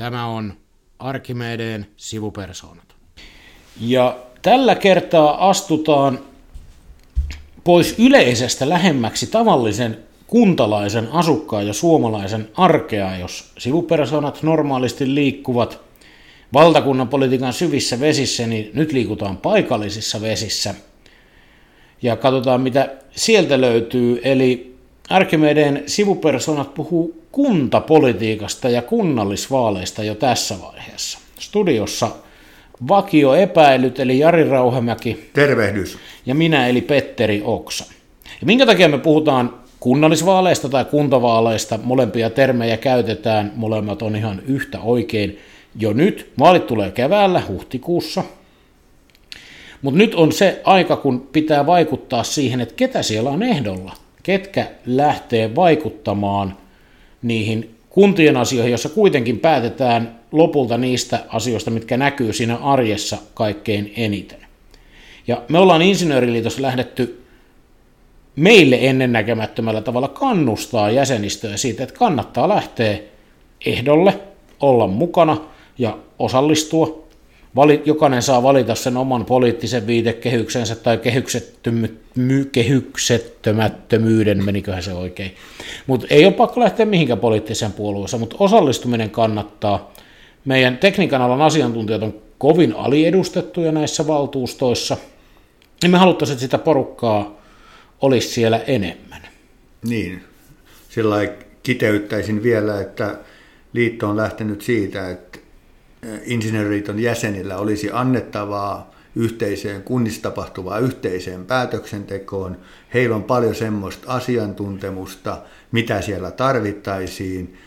Tämä on Arkimedeen sivupersoonat. Ja tällä kertaa astutaan pois yleisestä lähemmäksi tavallisen kuntalaisen, asukkaan ja suomalaisen arkea, jos sivupersoonat normaalisti liikkuvat valtakunnan politiikan syvissä vesissä, niin nyt liikutaan paikallisissa vesissä. Ja katsotaan, mitä sieltä löytyy. Eli Arkimedeen sivupersonat puhuu kuntapolitiikasta ja kunnallisvaaleista jo tässä vaiheessa. Studiossa vakio epäilyt, eli Jari Rauhamäki. Tervehdys. Ja minä, eli Petteri Oksa. Ja minkä takia me puhutaan kunnallisvaaleista tai kuntavaaleista, molempia termejä käytetään, molemmat on ihan yhtä oikein jo nyt. Vaalit tulee keväällä, huhtikuussa. Mutta nyt on se aika, kun pitää vaikuttaa siihen, että ketä siellä on ehdolla. Ketkä lähtee vaikuttamaan niihin kuntien asioihin, joissa kuitenkin päätetään lopulta niistä asioista, mitkä näkyy siinä arjessa kaikkein eniten. Ja me ollaan Insinööriliitossa lähdetty meille ennennäkemättömällä tavalla kannustaa jäsenistöä siitä, että kannattaa lähteä ehdolle, olla mukana ja osallistua. Vali, jokainen saa valita sen oman poliittisen viitekehyksensä tai kehyksettömättömyyden, meniköhän se oikein. Mutta ei ole pakko lähteä mihinkään poliittiseen puolueeseen, mutta osallistuminen kannattaa. Meidän tekniikan alan asiantuntijat on kovin aliedustettuja näissä valtuustoissa, ja me haluttaisiin, että sitä porukkaa olisi siellä enemmän. Niin, sillä kiteyttäisin vielä, että liitto on lähtenyt siitä, että insinööriliiton jäsenillä olisi annettavaa yhteiseen kunnissa tapahtuvaa yhteiseen päätöksentekoon. Heillä on paljon semmoista asiantuntemusta, mitä siellä tarvittaisiin.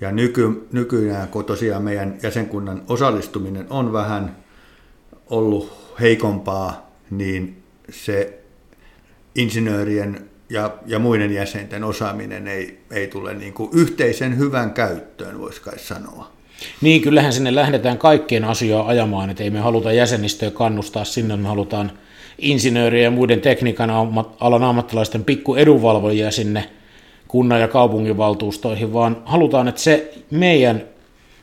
Ja nyky, nykyään, kun tosiaan meidän jäsenkunnan osallistuminen on vähän ollut heikompaa, niin se insinöörien ja, ja muiden jäsenten osaaminen ei, ei tule niin kuin yhteisen hyvän käyttöön, voisi kai sanoa. Niin, kyllähän sinne lähdetään kaikkien asioita ajamaan, että ei me haluta jäsenistöä kannustaa sinne, me halutaan insinööriä ja muiden tekniikan alan ammattilaisten pikku edunvalvojia sinne kunnan ja kaupunginvaltuustoihin, vaan halutaan, että se meidän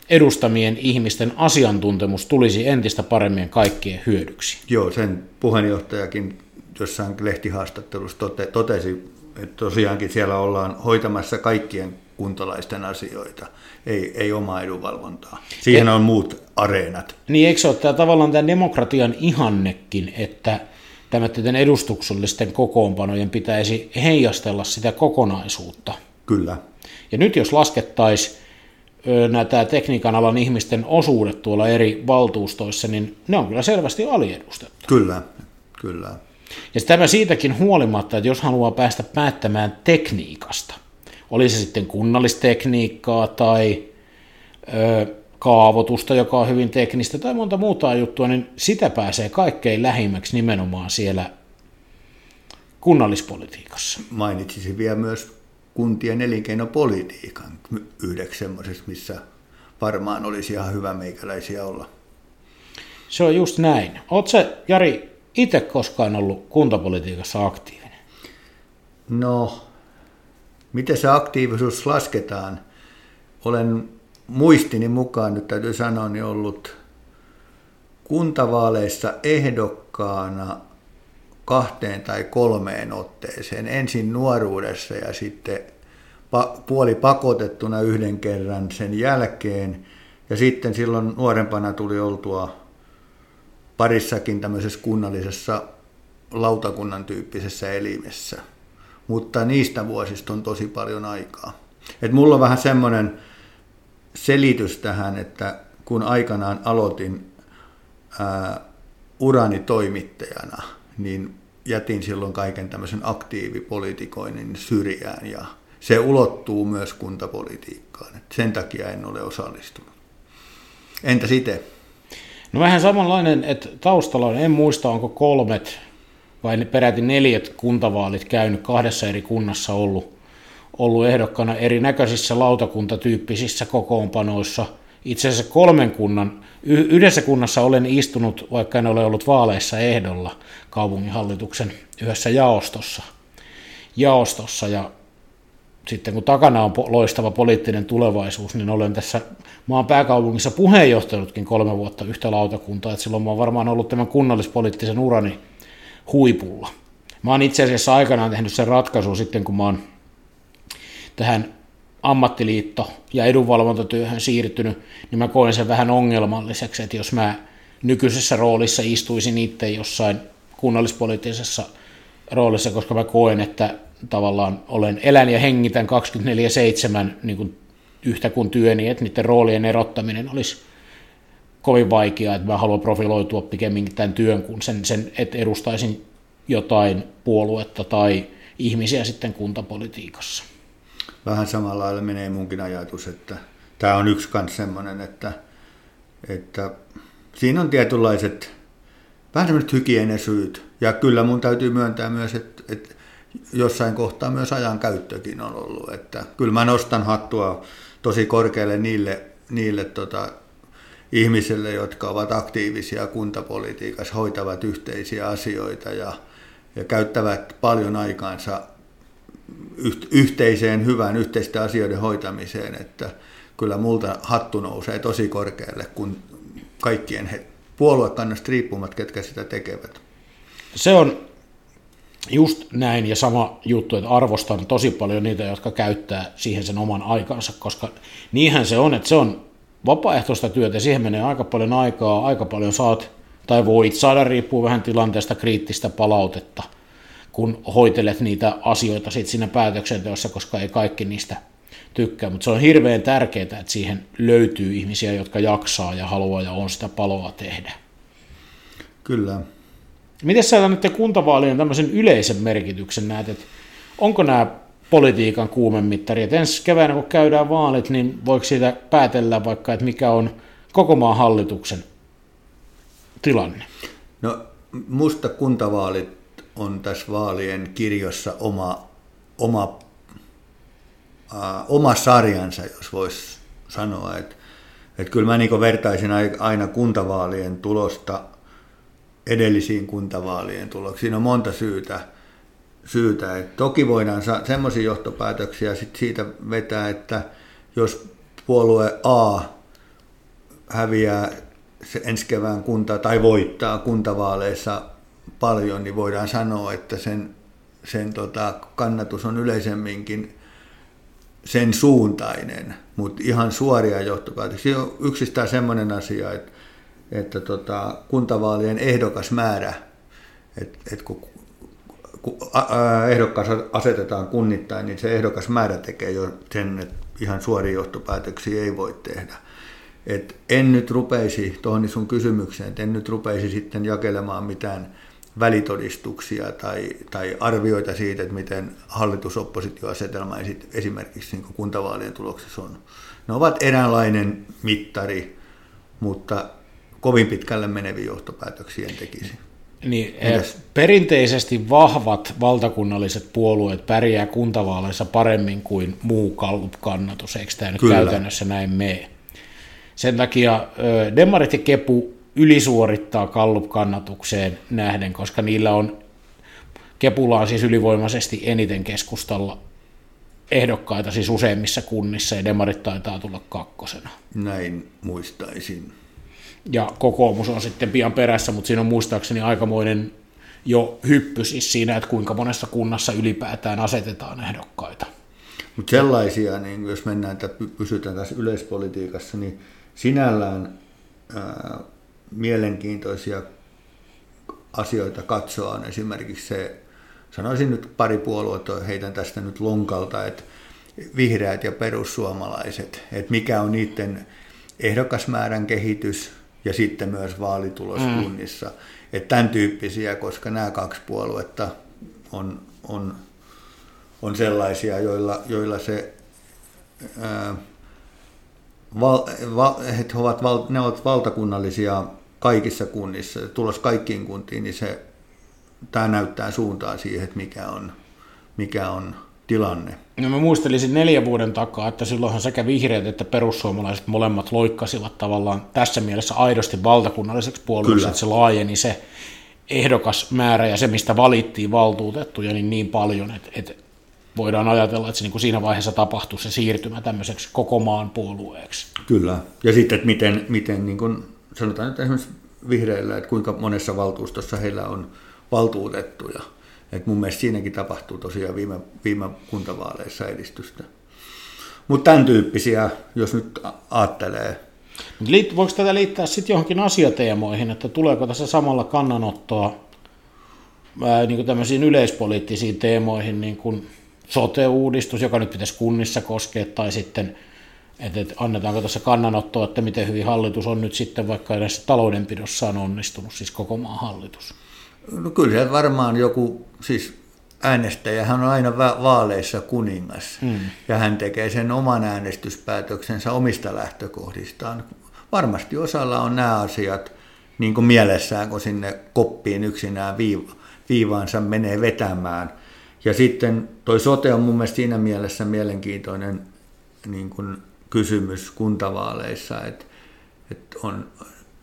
edustamien ihmisten asiantuntemus tulisi entistä paremmin kaikkien hyödyksi. Joo, sen puheenjohtajakin jossain lehtihaastattelussa tote, totesi, että tosiaankin siellä ollaan hoitamassa kaikkien kuntalaisten asioita, ei, ei omaa edunvalvontaa. Siihen on muut areenat. Niin eikö se ole tämä, tavallaan tämä demokratian ihannekin, että tämmöiden edustuksellisten kokoonpanojen pitäisi heijastella sitä kokonaisuutta? Kyllä. Ja nyt jos laskettaisiin näitä tekniikan alan ihmisten osuudet tuolla eri valtuustoissa, niin ne on kyllä selvästi aliedustettu. Kyllä, kyllä. Ja tämä siitäkin huolimatta, että jos haluaa päästä päättämään tekniikasta, oli se sitten kunnallistekniikkaa tai ö, kaavoitusta, joka on hyvin teknistä, tai monta muuta juttua, niin sitä pääsee kaikkein lähimmäksi nimenomaan siellä kunnallispolitiikassa. Mainitsisin vielä myös kuntien elinkeinopolitiikan yhdeksi semmoisesta, missä varmaan olisi ihan hyvä meikäläisiä olla. Se on just näin. Oletko Jari itse koskaan ollut kuntapolitiikassa aktiivinen? No, miten se aktiivisuus lasketaan? Olen muistini mukaan, nyt täytyy sanoa, niin ollut kuntavaaleissa ehdokkaana kahteen tai kolmeen otteeseen. Ensin nuoruudessa ja sitten puoli pakotettuna yhden kerran sen jälkeen. Ja sitten silloin nuorempana tuli oltua parissakin tämmöisessä kunnallisessa lautakunnan tyyppisessä elimessä. Mutta niistä vuosista on tosi paljon aikaa. Et mulla on vähän semmoinen selitys tähän, että kun aikanaan aloitin ää, urani toimittajana, niin jätin silloin kaiken tämmöisen aktiivipolitikoinnin syrjään ja se ulottuu myös kuntapolitiikkaan. Et sen takia en ole osallistunut. Entä sitten? No vähän samanlainen, että taustalla on, en muista onko kolmet vai peräti neljät kuntavaalit käynyt kahdessa eri kunnassa ollut, ollut ehdokkana erinäköisissä lautakuntatyyppisissä kokoonpanoissa. Itse asiassa kolmen kunnan, yhdessä kunnassa olen istunut, vaikka en ole ollut vaaleissa ehdolla kaupunginhallituksen yhdessä jaostossa. jaostossa ja sitten kun takana on loistava poliittinen tulevaisuus, niin olen tässä maan pääkaupungissa puheenjohtanutkin kolme vuotta yhtä lautakuntaa, että silloin oon varmaan ollut tämän kunnallispoliittisen urani huipulla. Mä oon itse asiassa aikanaan tehnyt sen ratkaisun sitten, kun mä oon tähän ammattiliitto- ja edunvalvontatyöhön siirtynyt, niin mä koen sen vähän ongelmalliseksi, että jos mä nykyisessä roolissa istuisin itse jossain kunnallispoliittisessa roolissa, koska mä koen, että tavallaan olen elän ja hengitän 24-7 niin kuin yhtä kuin työni, että niiden roolien erottaminen olisi kovin vaikeaa, että mä haluan profiloitua pikemminkin tämän työn kuin sen, sen että edustaisin jotain puoluetta tai ihmisiä sitten kuntapolitiikassa. Vähän samalla lailla menee munkin ajatus, että tämä on yksi kans semmoinen, että, että siinä on tietynlaiset vähän semmoiset hygienesyyt. Ja kyllä mun täytyy myöntää myös, että, että jossain kohtaa myös ajan käyttökin on ollut. Että kyllä mä nostan hattua tosi korkealle niille, niille tota, ihmisille, jotka ovat aktiivisia kuntapolitiikassa, hoitavat yhteisiä asioita ja, ja käyttävät paljon aikaansa yhteiseen hyvään yhteisten asioiden hoitamiseen, että kyllä multa hattu nousee tosi korkealle, kun kaikkien he, puoluekannasta riippumat, ketkä sitä tekevät. Se on just näin ja sama juttu, että arvostan tosi paljon niitä, jotka käyttää siihen sen oman aikansa, koska niinhän se on, että se on vapaaehtoista työtä, siihen menee aika paljon aikaa, aika paljon saat tai voit saada, riippuu vähän tilanteesta, kriittistä palautetta, kun hoitelet niitä asioita sit siinä päätöksenteossa, koska ei kaikki niistä tykkää, mutta se on hirveän tärkeää, että siihen löytyy ihmisiä, jotka jaksaa ja haluaa ja on sitä paloa tehdä. Kyllä. Miten sä nyt kuntavaalien tämmöisen yleisen merkityksen näet, että onko nämä politiikan kuumemittari, että ensi keväänä kun käydään vaalit, niin voiko siitä päätellä vaikka, että mikä on koko maan hallituksen tilanne? No musta kuntavaalit on tässä vaalien kirjossa oma, oma, äh, oma sarjansa, jos voisi sanoa. Että et kyllä mä niin vertaisin aina kuntavaalien tulosta edellisiin kuntavaalien tuloksiin. Siinä on monta syytä. Syytä. Et toki voidaan semmoisia johtopäätöksiä sit siitä vetää, että jos puolue A häviää se ensi kevään kunta tai voittaa kuntavaaleissa paljon, niin voidaan sanoa, että sen, sen tota, kannatus on yleisemminkin sen suuntainen, mutta ihan suoria johtopäätöksiä. on yksistään semmoinen asia, että että tota, kuntavaalien ehdokasmäärä, että et kun, kun ehdokas asetetaan kunnittain, niin se ehdokasmäärä tekee jo sen, että ihan suoria johtopäätöksiä ei voi tehdä. Et en nyt rupeisi tuohon sun kysymykseen, että en nyt rupeisi sitten jakelemaan mitään välitodistuksia tai, tai arvioita siitä, että miten hallitusoppositioasetelma esimerkiksi niin kuntavaalien tuloksessa on. Ne ovat eräänlainen mittari, mutta kovin pitkälle meneviä johtopäätöksiä tekisi. Niin, Mitäs? perinteisesti vahvat valtakunnalliset puolueet pärjää kuntavaaleissa paremmin kuin muu kannatus, eikö tämä nyt Kyllä. käytännössä näin mene? Sen takia Demarit ja Kepu ylisuorittaa Kallup-kannatukseen nähden, koska niillä on, Kepulla on siis ylivoimaisesti eniten keskustalla ehdokkaita siis useimmissa kunnissa, ja Demarit taitaa tulla kakkosena. Näin muistaisin ja kokoomus on sitten pian perässä, mutta siinä on muistaakseni aikamoinen jo hyppy siis siinä, että kuinka monessa kunnassa ylipäätään asetetaan ehdokkaita. Mutta sellaisia, niin jos mennään, että pysytään tässä yleispolitiikassa, niin sinällään ää, mielenkiintoisia asioita katsoa on esimerkiksi se, sanoisin nyt pari puoluetta, heitän tästä nyt lonkalta, että vihreät ja perussuomalaiset, että mikä on niiden ehdokasmäärän kehitys, ja sitten myös vaalitulos mm. kunnissa. Että tämän tyyppisiä, koska nämä kaksi puoluetta on, on, on sellaisia, joilla, joilla se ää, val, val, he ovat, val, ne ovat valtakunnallisia kaikissa kunnissa, tulos kaikkiin kuntiin, niin se, tämä näyttää suuntaa siihen, että mikä on, mikä on tilanne. No mä muistelisin neljän vuoden takaa, että silloinhan sekä vihreät että perussuomalaiset molemmat loikkasivat tavallaan tässä mielessä aidosti valtakunnalliseksi puolueeksi, että se laajeni se ehdokasmäärä ja se, mistä valittiin valtuutettuja, niin niin paljon, että, että voidaan ajatella, että se niin kuin siinä vaiheessa tapahtuu se siirtymä tämmöiseksi koko maan puolueeksi. Kyllä. Ja sitten, että miten, miten niin kuin sanotaan nyt esimerkiksi vihreillä, että kuinka monessa valtuustossa heillä on valtuutettuja. Et mun mielestä siinäkin tapahtuu tosiaan viime, viime kuntavaaleissa edistystä. Mutta tämän tyyppisiä, jos nyt ajattelee. Voiko tätä liittää sitten johonkin asiateemoihin, että tuleeko tässä samalla kannanottoa ää, niin kuin tämmöisiin yleispoliittisiin teemoihin, niin kuin sote-uudistus, joka nyt pitäisi kunnissa koskea, tai sitten, että, että annetaanko tässä kannanottoa, että miten hyvin hallitus on nyt sitten vaikka edes taloudenpidossaan onnistunut, siis koko maan hallitus. No kyllä se varmaan joku, siis äänestäjähän on aina vaaleissa kuningas, mm. ja hän tekee sen oman äänestyspäätöksensä omista lähtökohdistaan. Varmasti osalla on nämä asiat niin kuin mielessään, kun sinne koppiin yksinään viivaansa menee vetämään. Ja sitten toi sote on mun mielestä siinä mielessä mielenkiintoinen niin kuin kysymys kuntavaaleissa, että, että, on,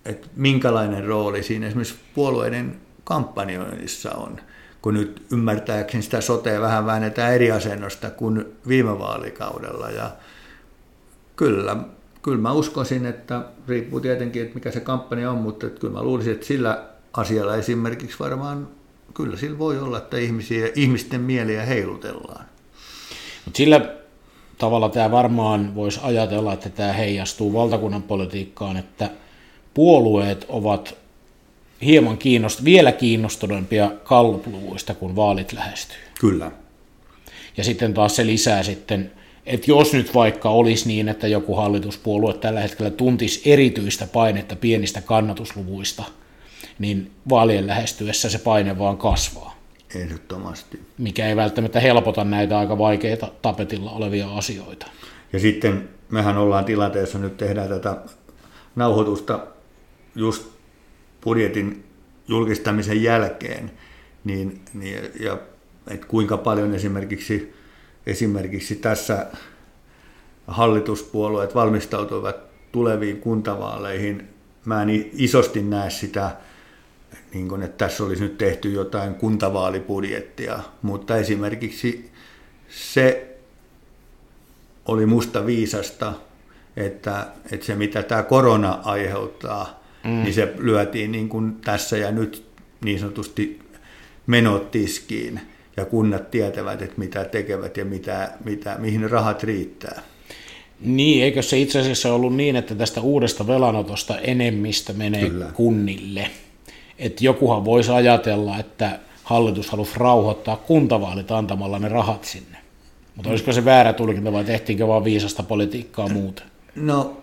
että minkälainen rooli siinä esimerkiksi puolueiden kampanjoinnissa on, kun nyt ymmärtääkseni sitä sotea vähän väännetään eri asennosta kuin viime vaalikaudella. Ja kyllä, kyllä mä uskoisin, että riippuu tietenkin, että mikä se kampanja on, mutta että kyllä mä luulisin, että sillä asialla esimerkiksi varmaan, kyllä sillä voi olla, että ihmisiä, ihmisten mieliä heilutellaan. Mutta sillä tavalla tämä varmaan voisi ajatella, että tämä heijastuu valtakunnan politiikkaan, että puolueet ovat hieman kiinnost, vielä kiinnostuneempia kallupluvuista, kun vaalit lähestyy. Kyllä. Ja sitten taas se lisää sitten, että jos nyt vaikka olisi niin, että joku hallituspuolue tällä hetkellä tuntisi erityistä painetta pienistä kannatusluvuista, niin vaalien lähestyessä se paine vaan kasvaa. Ehdottomasti. Mikä ei välttämättä helpota näitä aika vaikeita tapetilla olevia asioita. Ja sitten mehän ollaan tilanteessa, nyt tehdään tätä nauhoitusta just budjetin julkistamisen jälkeen, niin, niin, ja että kuinka paljon esimerkiksi, esimerkiksi tässä hallituspuolueet valmistautuivat tuleviin kuntavaaleihin. Mä en isosti näe sitä, niin kun, että tässä olisi nyt tehty jotain kuntavaalibudjettia, mutta esimerkiksi se oli musta viisasta, että, että se mitä tämä korona aiheuttaa, mm. niin se lyötiin niin kuin tässä ja nyt niin sanotusti menot tiskiin ja kunnat tietävät, että mitä tekevät ja mitä, mitä, mihin rahat riittää. Niin, eikö se itse asiassa ollut niin, että tästä uudesta velanotosta enemmistä menee Kyllä. kunnille? Että jokuhan voisi ajatella, että hallitus halusi rauhoittaa kuntavaalit antamalla ne rahat sinne. Mutta olisiko se väärä tulkinta vai tehtiinkö vaan viisasta politiikkaa muuten? No,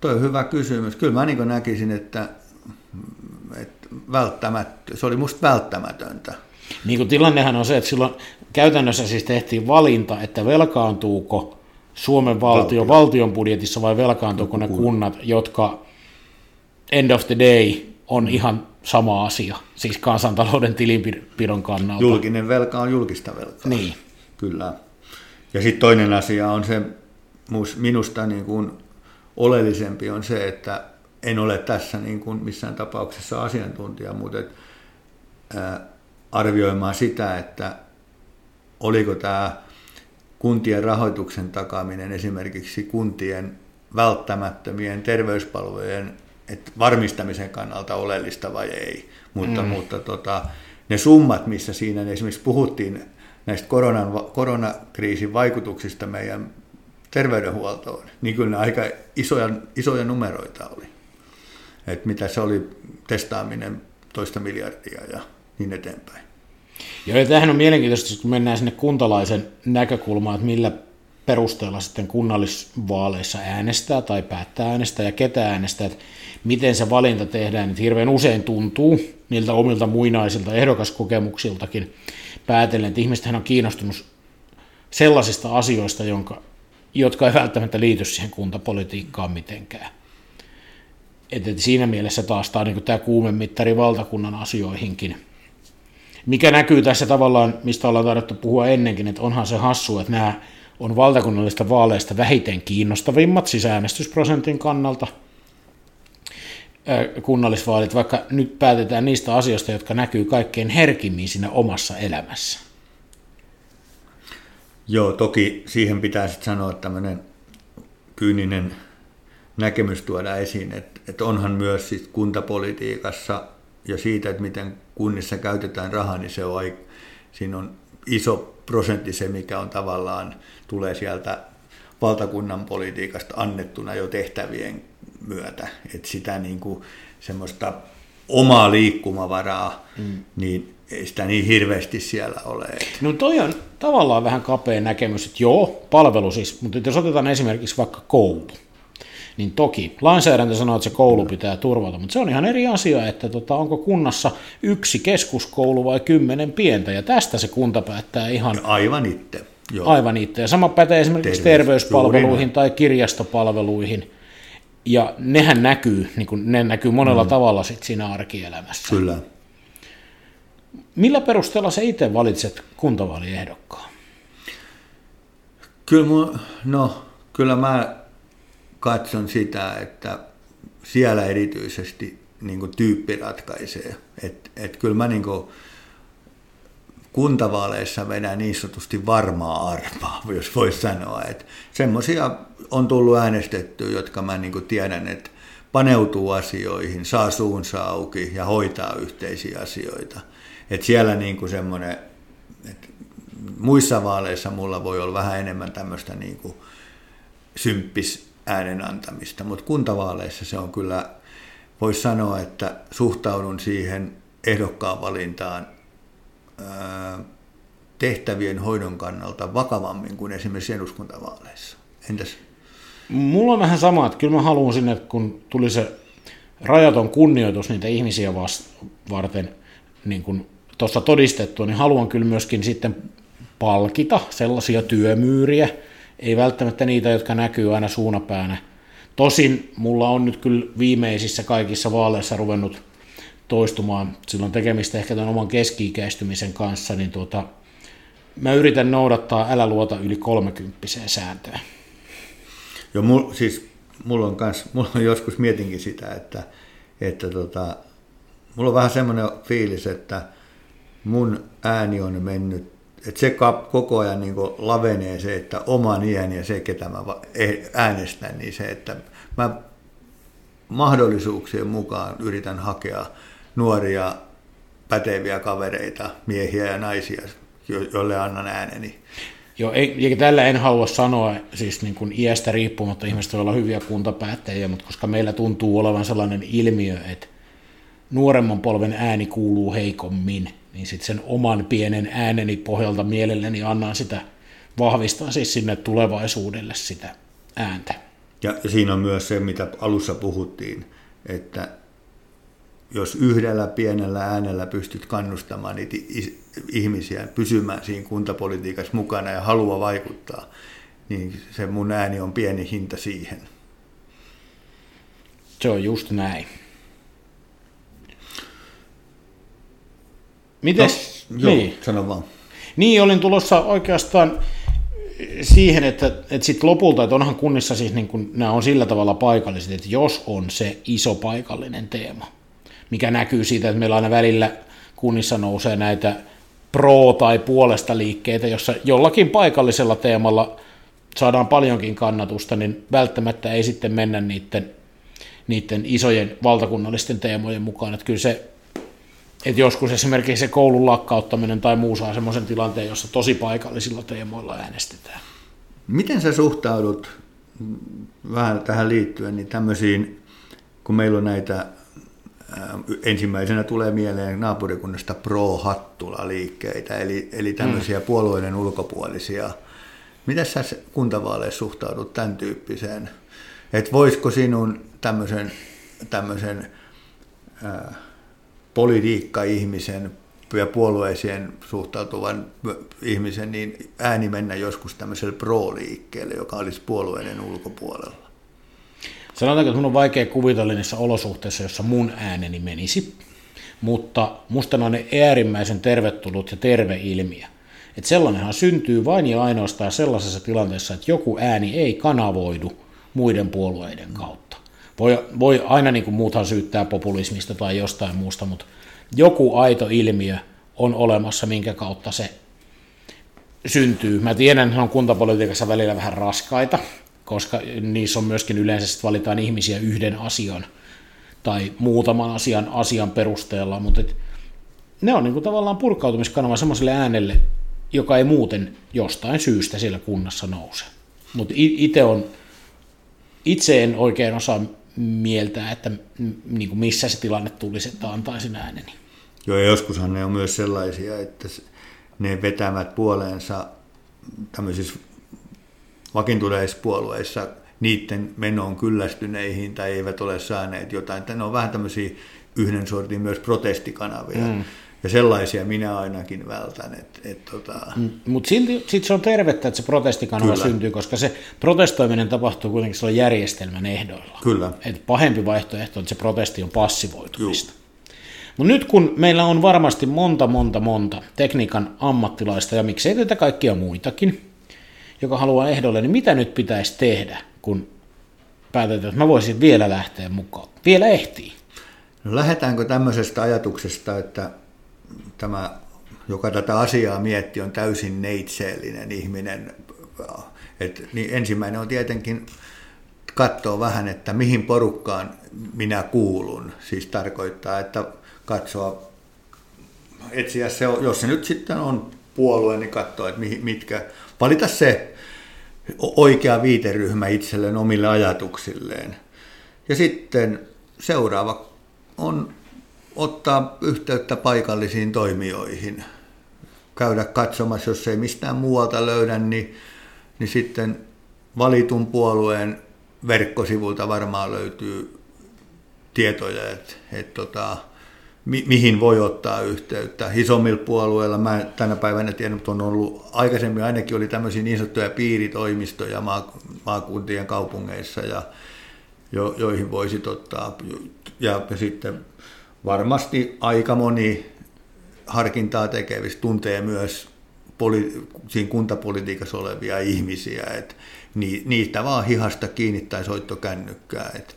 Toi on hyvä kysymys. Kyllä mä niin näkisin, että, että välttämättä, se oli musta välttämätöntä. Niin kuin tilannehan on se, että silloin käytännössä siis tehtiin valinta, että velkaantuuko Suomen valtio, valtio. valtion budjetissa vai velkaantuuko ne kunnat, jotka end of the day on ihan sama asia, siis kansantalouden tilinpidon kannalta. Julkinen velka on julkista velkaa. Niin. Kyllä. Ja sitten toinen asia on se, minusta niin kuin oleellisempi on se, että en ole tässä niin kuin missään tapauksessa asiantuntija, mutta et, ää, arvioimaan sitä, että oliko tämä kuntien rahoituksen takaaminen esimerkiksi kuntien välttämättömien terveyspalvelujen et varmistamisen kannalta oleellista vai ei. Mutta, mm. mutta tota, ne summat, missä siinä esimerkiksi puhuttiin näistä koronan, koronakriisin vaikutuksista meidän terveydenhuoltoon, niin kyllä aika isoja, isoja numeroita oli. Että mitä se oli testaaminen toista miljardia ja niin eteenpäin. Joo, ja tämähän on mielenkiintoista, kun mennään sinne kuntalaisen näkökulmaan, että millä perusteella sitten kunnallisvaaleissa äänestää tai päättää äänestää ja ketä äänestää, että miten se valinta tehdään, niin hirveän usein tuntuu niiltä omilta muinaisilta ehdokaskokemuksiltakin päätellen, että ihmistähän on kiinnostunut sellaisista asioista, jonka jotka ei välttämättä liity siihen kuntapolitiikkaan mitenkään. Et, et siinä mielessä taas tämä, niin tämä kuumemittari valtakunnan asioihinkin. Mikä näkyy tässä tavallaan, mistä ollaan tarvittu puhua ennenkin, että onhan se hassu, että nämä on valtakunnallista vaaleista vähiten kiinnostavimmat, siis äänestysprosentin kannalta. kunnallisvaalit, vaikka nyt päätetään niistä asioista, jotka näkyy kaikkein herkimmin siinä omassa elämässä. Joo, toki siihen pitää sitten sanoa tämmöinen kyyninen näkemys tuoda esiin, että, että onhan myös sit kuntapolitiikassa ja siitä, että miten kunnissa käytetään rahaa, niin se on, siinä on iso prosentti se, mikä on tavallaan, tulee sieltä valtakunnan politiikasta annettuna jo tehtävien myötä. Että sitä niin kuin semmoista omaa liikkumavaraa, mm. niin ei sitä niin hirveästi siellä ole. No toi on tavallaan vähän kapea näkemys, että joo, palvelu siis, mutta jos otetaan esimerkiksi vaikka koulu, niin toki lainsäädäntö sanoo, että se koulu pitää turvata, mutta se on ihan eri asia, että tota, onko kunnassa yksi keskuskoulu vai kymmenen pientä, ja tästä se kunta päättää ihan... Aivan itse. Joo. Aivan itse. Ja sama pätee esimerkiksi Terveys, terveyspalveluihin juuri. tai kirjastopalveluihin. Ja nehän näkyy, niin kuin ne näkyy monella mm. tavalla sit siinä arkielämässä. Kyllä. Millä perusteella sä itse valitset kuntavaaliehdokkaan? Kyllä, mun, no, kyllä mä katson sitä, että siellä erityisesti niin tyyppi ratkaisee. Et, et kyllä mä niin kuin kuntavaaleissa vedän niin sanotusti varmaa arpaa, jos voisi sanoa. Että semmoisia on tullut äänestettyä, jotka mä niin tiedän, että paneutuu asioihin, saa suunsa auki ja hoitaa yhteisiä asioita. Et siellä niin kuin semmoinen, että muissa vaaleissa mulla voi olla vähän enemmän tämmöistä niin kuin symppis äänen antamista, mutta kuntavaaleissa se on kyllä, voisi sanoa, että suhtaudun siihen ehdokkaan valintaan tehtävien hoidon kannalta vakavammin kuin esimerkiksi eduskuntavaaleissa. Entäs? Mulla on vähän sama, että kyllä mä haluan sinne, kun tuli se rajaton kunnioitus niitä ihmisiä varten niin kun tuossa todistettua, niin haluan kyllä myöskin sitten palkita sellaisia työmyyriä, ei välttämättä niitä, jotka näkyy aina suunapäänä. Tosin mulla on nyt kyllä viimeisissä kaikissa vaaleissa ruvennut toistumaan, silloin tekemistä ehkä tämän oman keski-ikäistymisen kanssa, niin tuota, mä yritän noudattaa älä luota yli 30 sääntöä. Joo, mul, siis mulla on, kans, mulla on joskus mietinkin sitä, että, että tota, mulla on vähän semmoinen fiilis, että mun ääni on mennyt että se koko ajan niin lavenee se, että oman iäni ja se, ketä mä e-, äänestän, niin se, että mä mahdollisuuksien mukaan yritän hakea nuoria, päteviä kavereita, miehiä ja naisia, joille annan ääneni. Joo, ei, tällä en halua sanoa, siis niin kuin iästä riippumatta ihmiset voi olla hyviä kuntapäättäjiä, mutta koska meillä tuntuu olevan sellainen ilmiö, että nuoremman polven ääni kuuluu heikommin, niin sitten sen oman pienen ääneni pohjalta mielelläni annan sitä, vahvistaa siis sinne tulevaisuudelle sitä ääntä. Ja siinä on myös se, mitä alussa puhuttiin, että jos yhdellä pienellä äänellä pystyt kannustamaan niitä ihmisiä pysymään siinä kuntapolitiikassa mukana ja halua vaikuttaa, niin se mun ääni on pieni hinta siihen. Se on just näin. Mites? No, joo, niin. sano vaan. Niin, olin tulossa oikeastaan siihen, että, että sitten lopulta, että onhan kunnissa siis niin kun, nämä on sillä tavalla paikalliset, että jos on se iso paikallinen teema, mikä näkyy siitä, että meillä aina välillä kunnissa nousee näitä pro- tai puolesta liikkeitä, jossa jollakin paikallisella teemalla saadaan paljonkin kannatusta, niin välttämättä ei sitten mennä niiden, niiden isojen valtakunnallisten teemojen mukaan. Että kyllä se että joskus esimerkiksi se koulun lakkauttaminen tai muu saa semmoisen tilanteen, jossa tosi paikallisilla teemoilla äänestetään. Miten sä suhtaudut vähän tähän liittyen niin tämmöisiin, kun meillä on näitä, ensimmäisenä tulee mieleen naapurikunnasta pro-hattula-liikkeitä, eli, eli tämmöisiä mm. puolueiden ulkopuolisia. Miten sä kuntavaaleissa suhtaudut tämän tyyppiseen? Että voisiko sinun tämmöisen, tämmöisen ää, politiikka-ihmisen ja puolueeseen suhtautuvan ihmisen niin ääni mennä joskus tämmöiselle pro-liikkeelle, joka olisi puolueiden ulkopuolella. Sanotaanko, että minun on vaikea kuvitella niissä olosuhteissa, jossa mun ääneni menisi, mutta musta on äärimmäisen tervetullut ja terve ilmiö. Että sellainenhan syntyy vain ja ainoastaan sellaisessa tilanteessa, että joku ääni ei kanavoidu muiden puolueiden kautta Voi, voi aina niin kuin muuthan syyttää populismista tai jostain muusta, mutta joku aito ilmiö on olemassa, minkä kautta se syntyy. Mä tiedän, että on kuntapolitiikassa välillä vähän raskaita, koska niissä on myöskin yleensä, että valitaan ihmisiä yhden asian tai muutaman asian, asian perusteella, mutta et ne on niin kuin tavallaan purkautumiskanava semmoiselle äänelle, joka ei muuten jostain syystä siellä kunnassa nouse. Mutta itse on, itse en oikein osaa mieltää, että niin kuin missä se tilanne tulisi, että antaisin ääneni. Joo, ja joskushan ne on myös sellaisia, että ne vetävät puoleensa tämmöisissä vakiintuneissa puolueissa niiden menoon kyllästyneihin tai eivät ole saaneet jotain. Ne on vähän tämmöisiä yhden sortin myös protestikanavia. Mm. Ja sellaisia minä ainakin vältän. Et, et, tota... mm, Mutta silti sit se on tervettä, että se protestikanava Kyllä. syntyy, koska se protestoiminen tapahtuu kuitenkin sillä järjestelmän ehdoilla. Kyllä. Et pahempi vaihtoehto on, että se protesti on passivoitumista. Mutta nyt kun meillä on varmasti monta, monta, monta tekniikan ammattilaista ja miksei tätä kaikkia muitakin, joka haluaa ehdolle, niin mitä nyt pitäisi tehdä, kun päätetään, että mä voisin vielä lähteä mukaan? Vielä ehtii. No lähdetäänkö tämmöisestä ajatuksesta, että tämä, joka tätä asiaa mietti, on täysin neitseellinen ihminen. Et, niin ensimmäinen on tietenkin katsoa vähän, että mihin porukkaan minä kuulun. Siis tarkoittaa, että katsoa, etsiä se, jos se nyt sitten on puolue, niin katsoa, että mitkä, valita se oikea viiteryhmä itselleen omille ajatuksilleen. Ja sitten seuraava on ottaa yhteyttä paikallisiin toimijoihin, käydä katsomassa, jos ei mistään muualta löydä, niin, niin sitten valitun puolueen verkkosivulta varmaan löytyy tietoja, että, että tota, mi, mihin voi ottaa yhteyttä. Isommilla puolueilla, mä tänä päivänä tiedän, että on ollut, aikaisemmin ainakin oli tämmöisiä niin sanottuja piiritoimistoja maakuntien kaupungeissa, ja, jo, joihin voisit ottaa, ja, ja sitten varmasti aika moni harkintaa tekevistä tuntee myös poli, siinä kuntapolitiikassa olevia ihmisiä, että niistä vaan hihasta kiinni tai soittokännykkää. Et,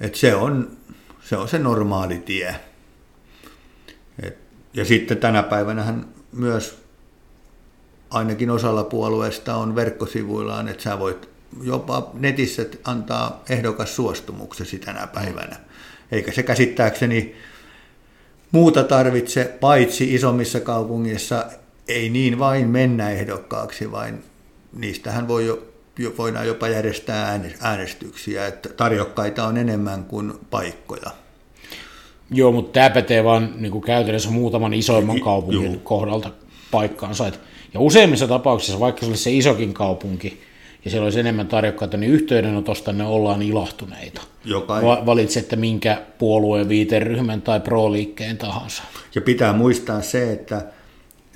et se, on, se on se normaali tie. Et, ja sitten tänä päivänä myös ainakin osalla puolueesta on verkkosivuillaan, että sä voit jopa netissä antaa ehdokas suostumuksesi tänä päivänä. Eikä se käsittääkseni muuta tarvitse, paitsi isommissa kaupungeissa ei niin vain mennä ehdokkaaksi, vaan niistähän voi jo, jo, voidaan jopa järjestää äänestyksiä, että tarjokkaita on enemmän kuin paikkoja. Joo, mutta tämä pätee vain niin kuin käytännössä muutaman isoimman kaupungin Joo. kohdalta paikkaansa. Ja useimmissa tapauksissa, vaikka se olisi se isokin kaupunki, ja siellä olisi enemmän tarjokkaita, niin yhteydenotosta ne ollaan ilahtuneita. Joka Va- Valitsette minkä puolueen, viiteryhmän tai pro-liikkeen tahansa. Ja pitää muistaa se, että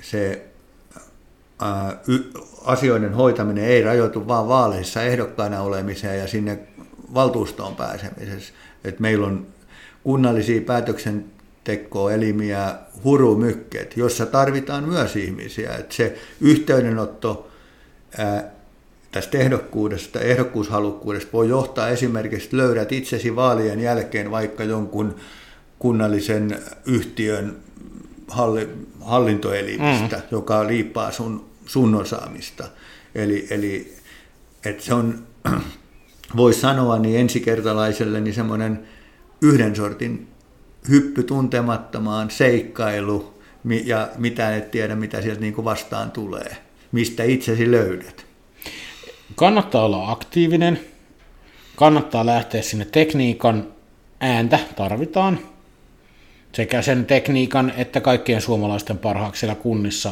se ää, y- asioiden hoitaminen ei rajoitu vain vaaleissa ehdokkaana olemiseen ja sinne valtuustoon pääsemisessä. Et meillä on kunnallisia päätöksentekoelimiä, hurumykket, jossa tarvitaan myös ihmisiä. Et se yhteydenotto ää, tästä ehdokkuudesta, ehdokkuushalukkuudesta voi johtaa esimerkiksi, että löydät itsesi vaalien jälkeen vaikka jonkun kunnallisen yhtiön halli, hallintoelimistä, mm. joka liippaa sun, sun osaamista. Eli, eli että se on, voisi sanoa, niin ensikertalaiselle niin semmoinen yhden sortin hyppy tuntemattomaan seikkailu, ja mitä et tiedä, mitä sieltä niin vastaan tulee, mistä itsesi löydät kannattaa olla aktiivinen, kannattaa lähteä sinne tekniikan, ääntä tarvitaan, sekä sen tekniikan että kaikkien suomalaisten parhaaksi siellä kunnissa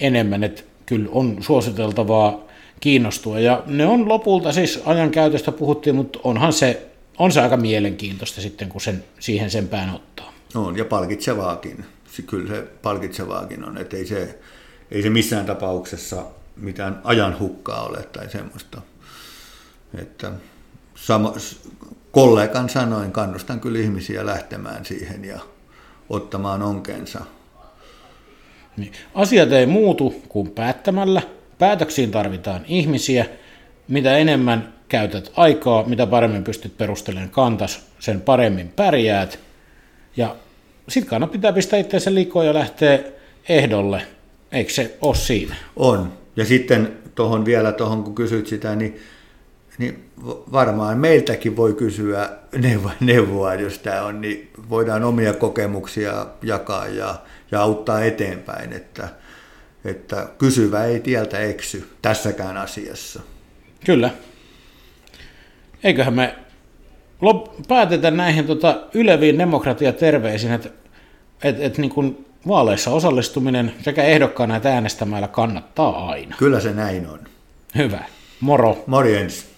enemmän, että kyllä on suositeltavaa kiinnostua. Ja ne on lopulta, siis ajan käytöstä puhuttiin, mutta onhan se, on se aika mielenkiintoista sitten, kun sen, siihen sen pään ottaa. On, ja palkitsevaakin. Kyllä se palkitsevaakin on, että ei se, ei se missään tapauksessa mitään ajan hukkaa ole tai semmoista. Että sama, kollegan sanoin, kannustan kyllä ihmisiä lähtemään siihen ja ottamaan onkeensa. Niin. Asiat ei muutu kuin päättämällä. Päätöksiin tarvitaan ihmisiä. Mitä enemmän käytät aikaa, mitä paremmin pystyt perustelemaan kantas, sen paremmin pärjäät. Ja sitten kannattaa pitää pistää itseänsä liikkoon ja lähteä ehdolle. Eikö se ole siinä? On. Ja sitten tuohon vielä, tuohon kun kysyt sitä, niin, niin varmaan meiltäkin voi kysyä neuvoa, neuvoa, jos tämä on, niin voidaan omia kokemuksia jakaa ja, ja auttaa eteenpäin, että, että kysyvä ei tieltä eksy tässäkään asiassa. Kyllä. Eiköhän me päätetä näihin tota, yleviin demokratiaterveisiin, että et, et, niin kun vaaleissa osallistuminen sekä ehdokkaana että äänestämällä kannattaa aina. Kyllä se näin on. Hyvä. Moro. Morjens.